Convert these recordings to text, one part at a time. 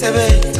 sebenza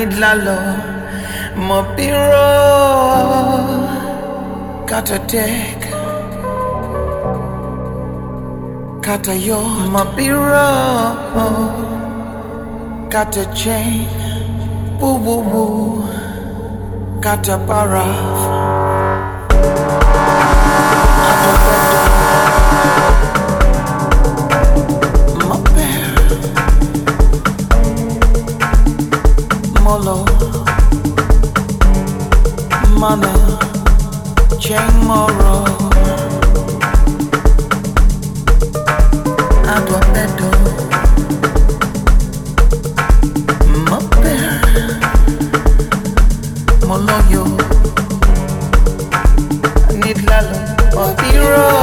need lalo mopiro kata tek. Kata yacht mopiro kata chain boo boo boo kata paraf follow. Mana Cheng Moro Adwapedo Mope Moloyo. Nidlalo Obiro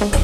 ulibambe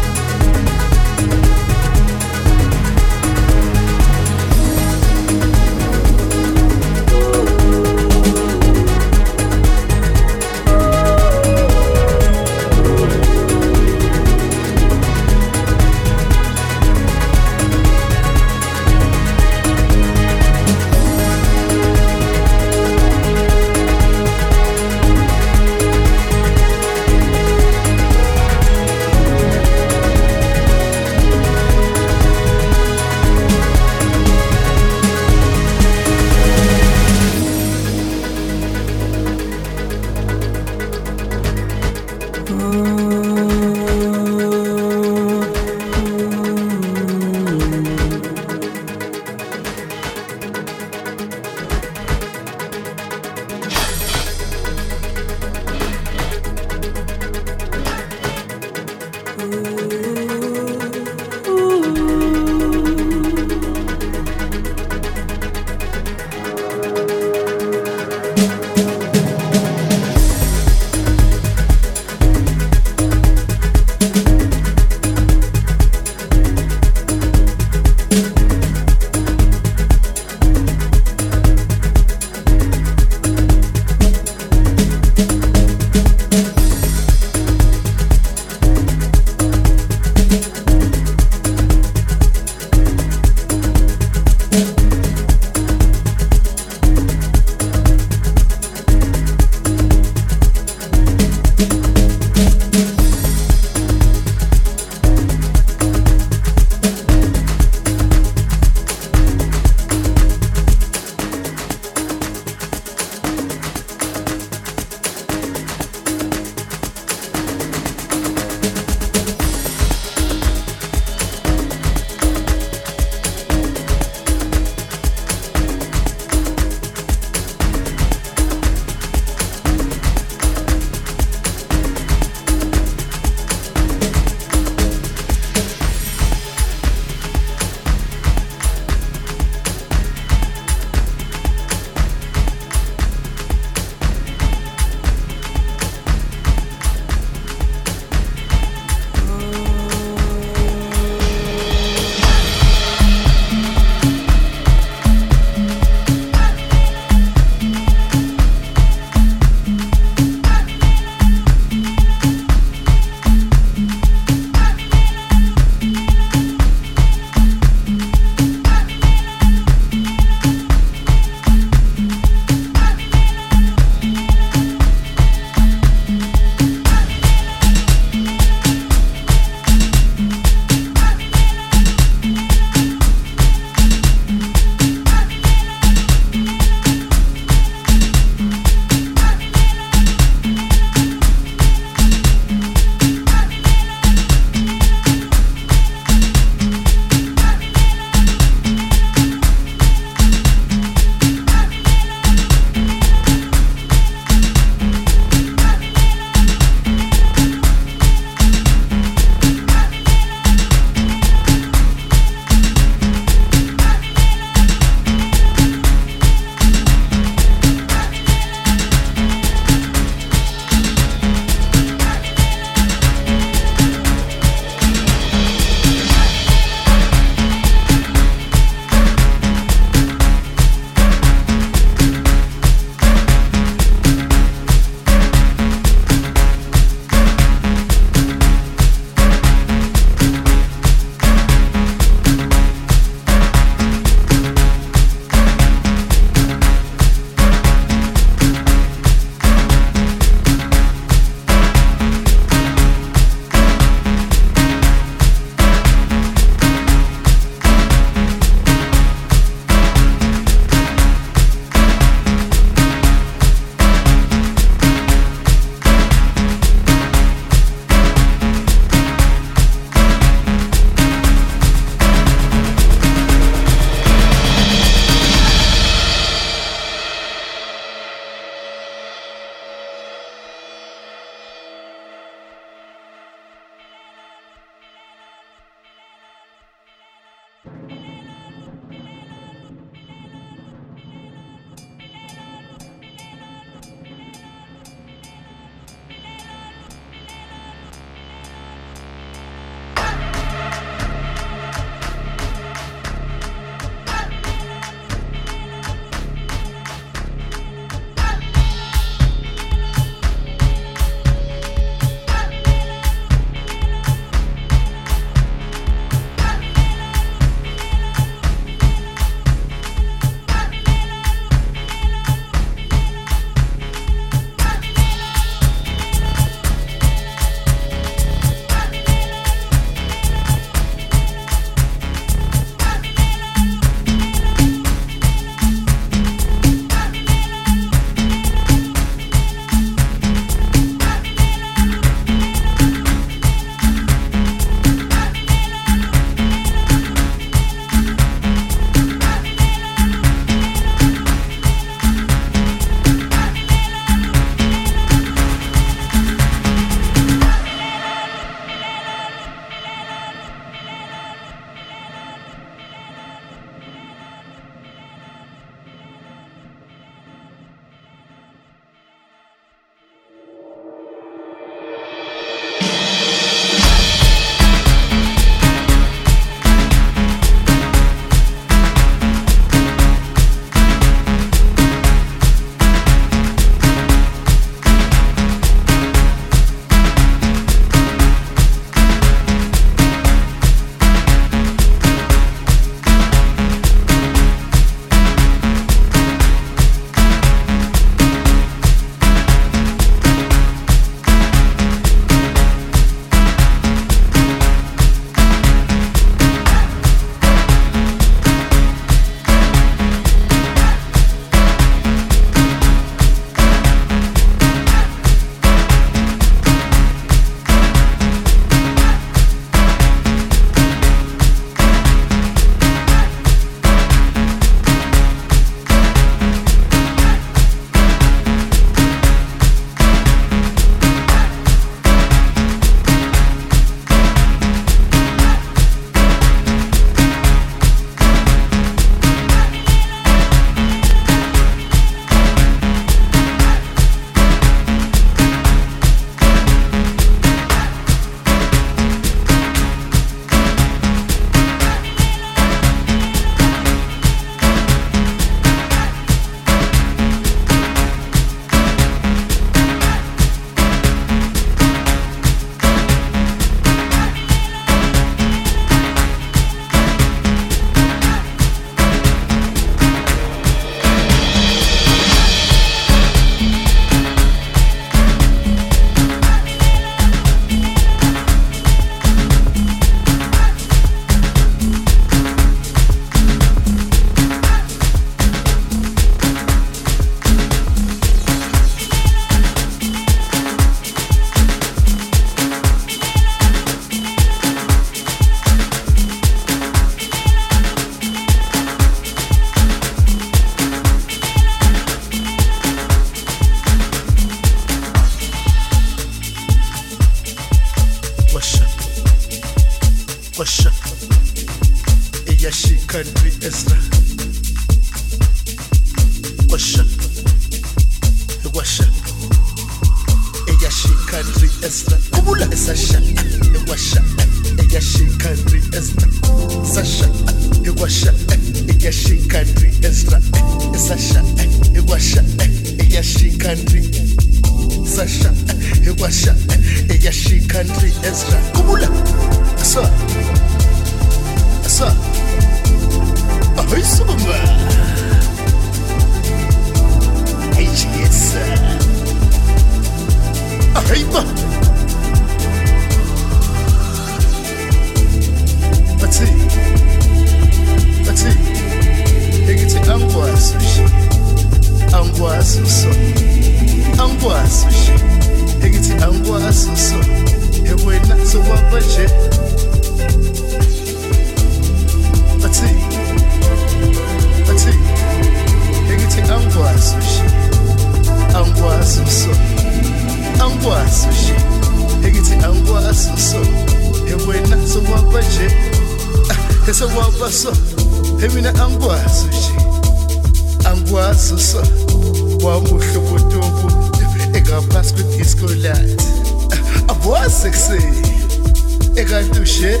Abwazi kuseni. Ekanti ushe.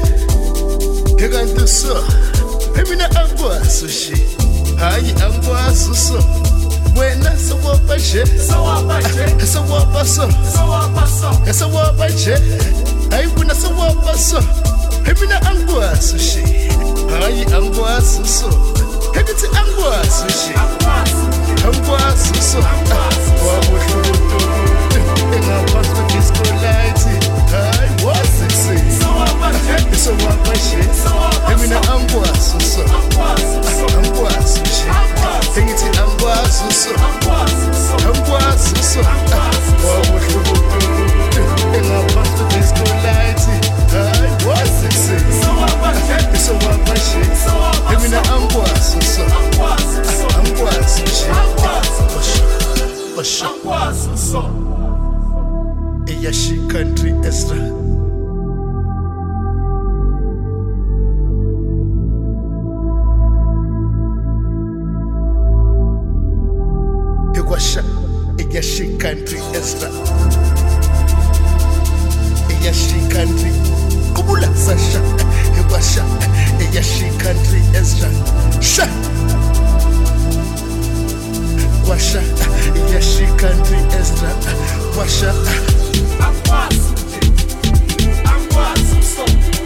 Ekanti so. Emina angikwazi nje. Hayi angikwazi so. Wena sowapha nje. Sowapha so. Esawapha nje. Hayi wena sowapha so. Emina angikwazi nje. Hayi angikwazi so. Ekithi angikwazi nje. Angikwazi so. Wamuhle botobu Esowapha nje. Emina angikwazi so. Angikwazi nje. Engithi angikwazi so. Angikwazi so. Wamuhle botobu engaphansi kwedisco light. Hayi wazi kuseni. Esowapha nje. Emina angikwazi so. Angikwazi nje. Washa. Washa. Eyashi country Ezra. Ezra. Eyashi country. Kubula Sasha. Ekwasha. Eyashi country Ezra. Sha. Washa. Eyashi country Ezra. Washa. Engithi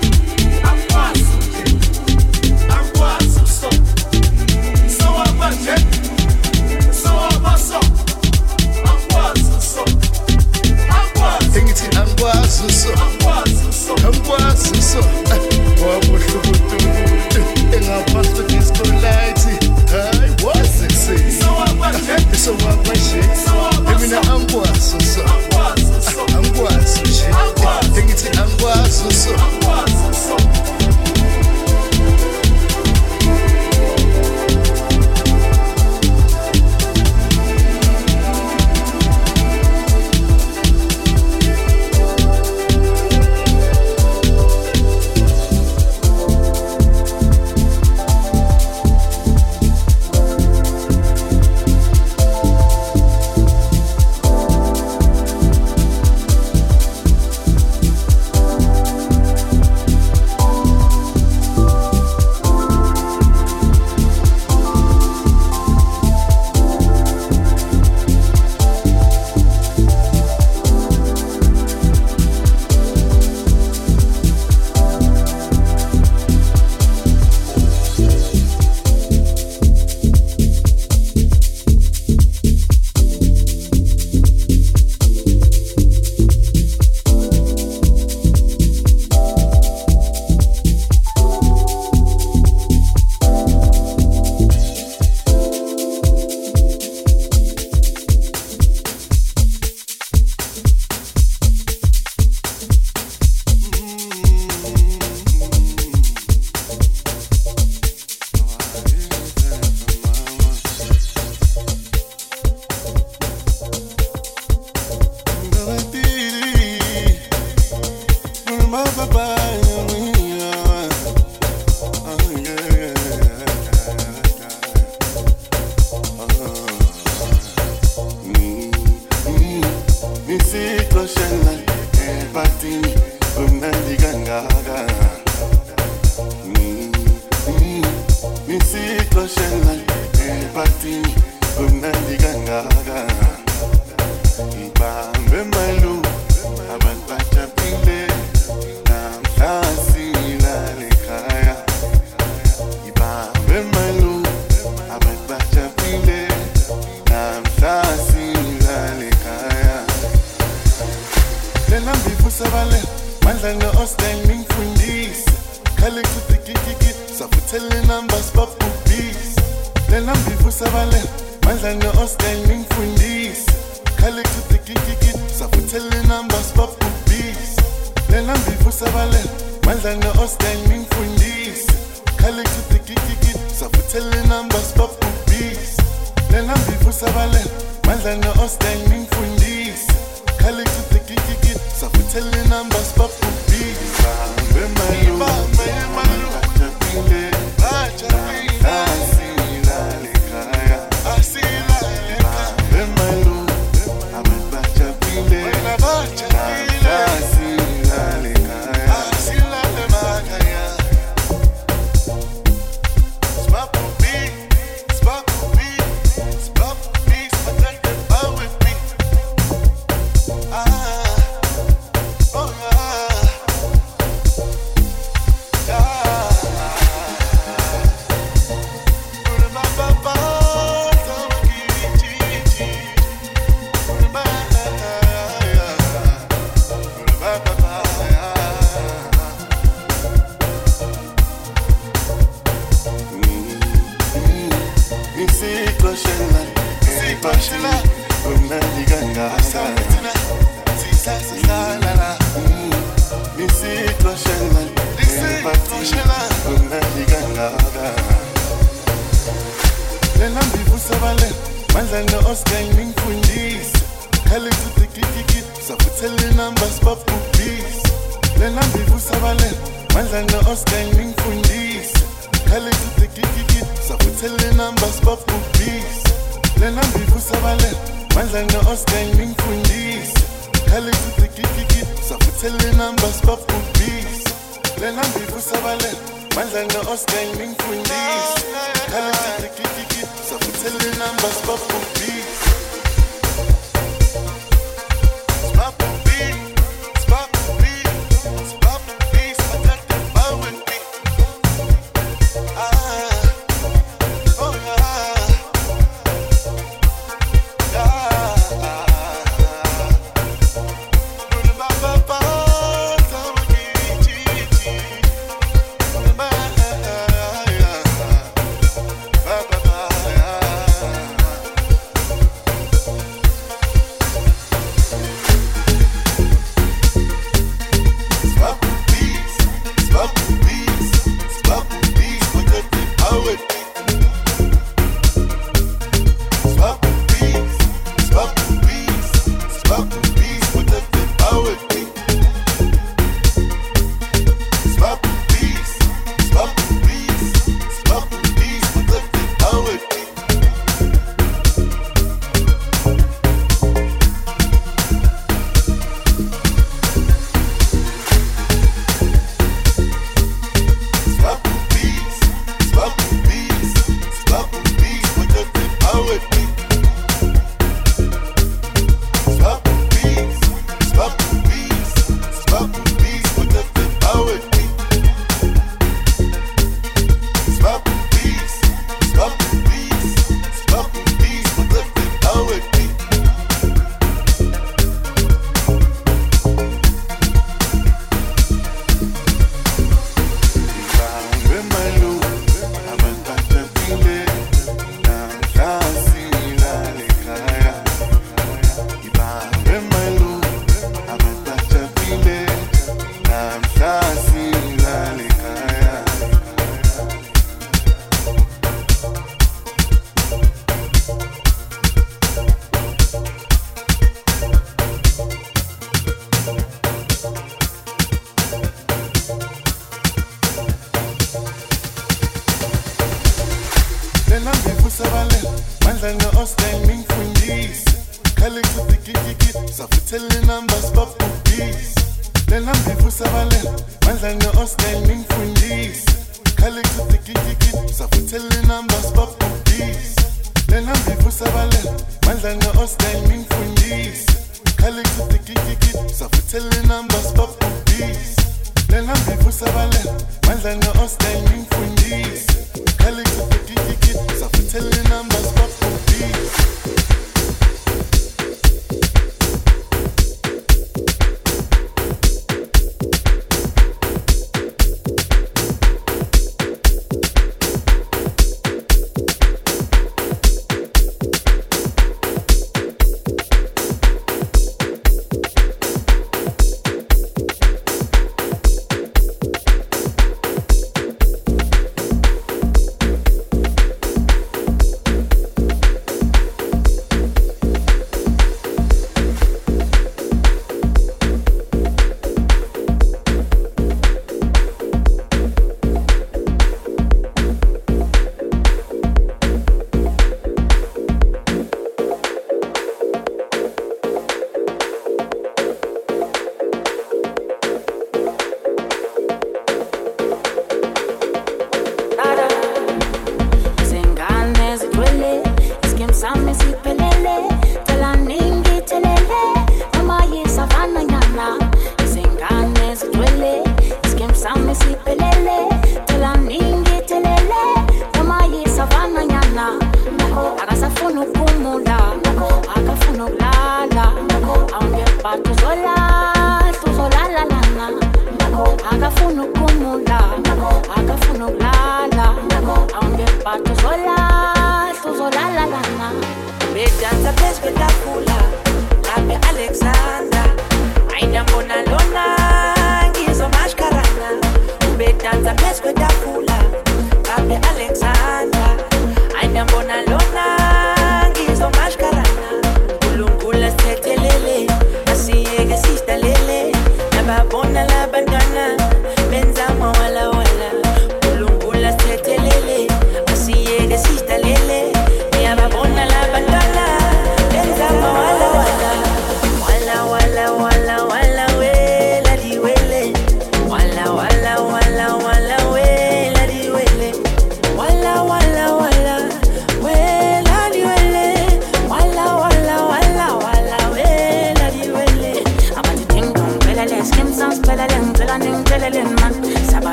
malanga osingangimfuna ngalesi tikitiki safuthele namba sibaf kubisa le namba ikusabalela mandla nga osgang ningifundisa ngalesi tikitiki safuthele namba sibaf kubisa